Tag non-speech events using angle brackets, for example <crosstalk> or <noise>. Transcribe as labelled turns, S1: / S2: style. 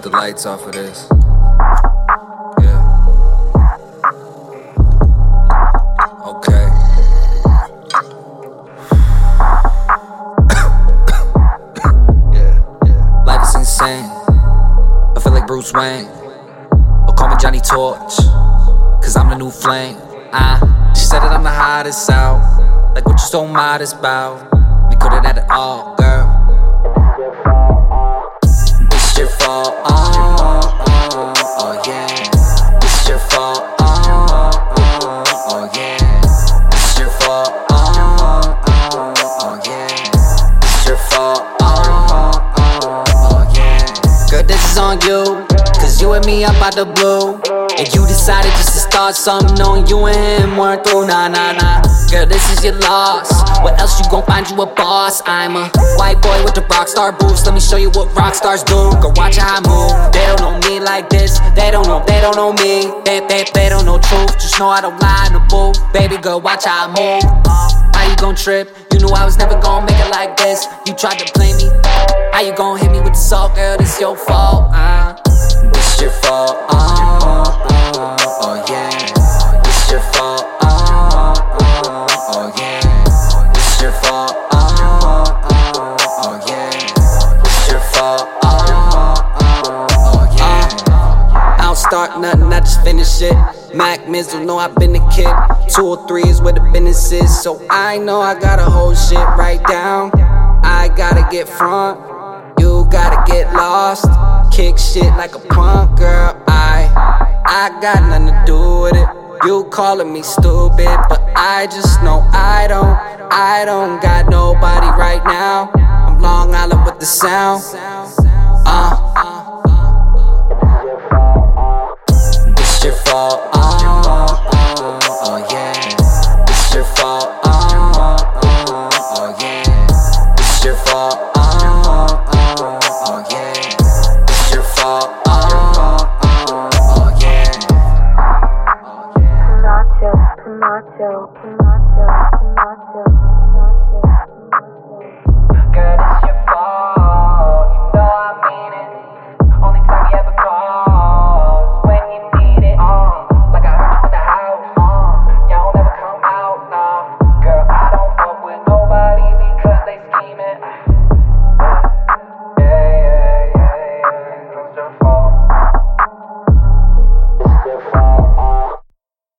S1: cut the lights off of this. Yeah. Okay. <coughs> yeah, yeah. Life is insane. I feel like Bruce Wayne. Or call me Johnny Torch. Cause I'm the new flame. I, she said that I'm the hottest out. Like what you so modest about. We could've had it all, It's. Oh, oh, oh, yeah. Girl, this is on you. Cause you and me up out the blue. And you decided just to start something knowing you and him weren't through. Nah, nah, nah. Girl, this is your loss. What else you gon' find you a boss? I'm a white boy with the rock star boots. Let me show you what rock stars do. Girl, watch how I move. They don't know me like this. They don't know, they don't know me. They, they, they don't know truth. Just know I don't lie in the booth. Baby girl, watch how I move. How you gon' trip? Knew I was never gonna make it like this. You tried to play me. How you gon' hit me with the salt, girl? This your fault. Uh, this your fault. Oh, oh, oh, yeah. Your fault. Oh, oh, yeah. Your fault. Oh, yeah. Your fault. Oh, yeah. I don't start nothing, I just finish it. Mac Mizzle, know I've been a kid. Two or three is where the business is. So I know I gotta hold shit right down. I gotta get front. You gotta get lost. Kick shit like a punk girl. I I got nothing to do with it. You calling me stupid, but I just know I don't. I don't got nobody right now. I'm Long Island with the sound.
S2: nacho.
S1: Girl, it's your fault. You know I mean it. Only time ever call when you need it. Uh, like I heard you in the house. Uh, y'all come out. Girl, I don't fuck with nobody because they scheming. Yeah, yeah, yeah, yeah.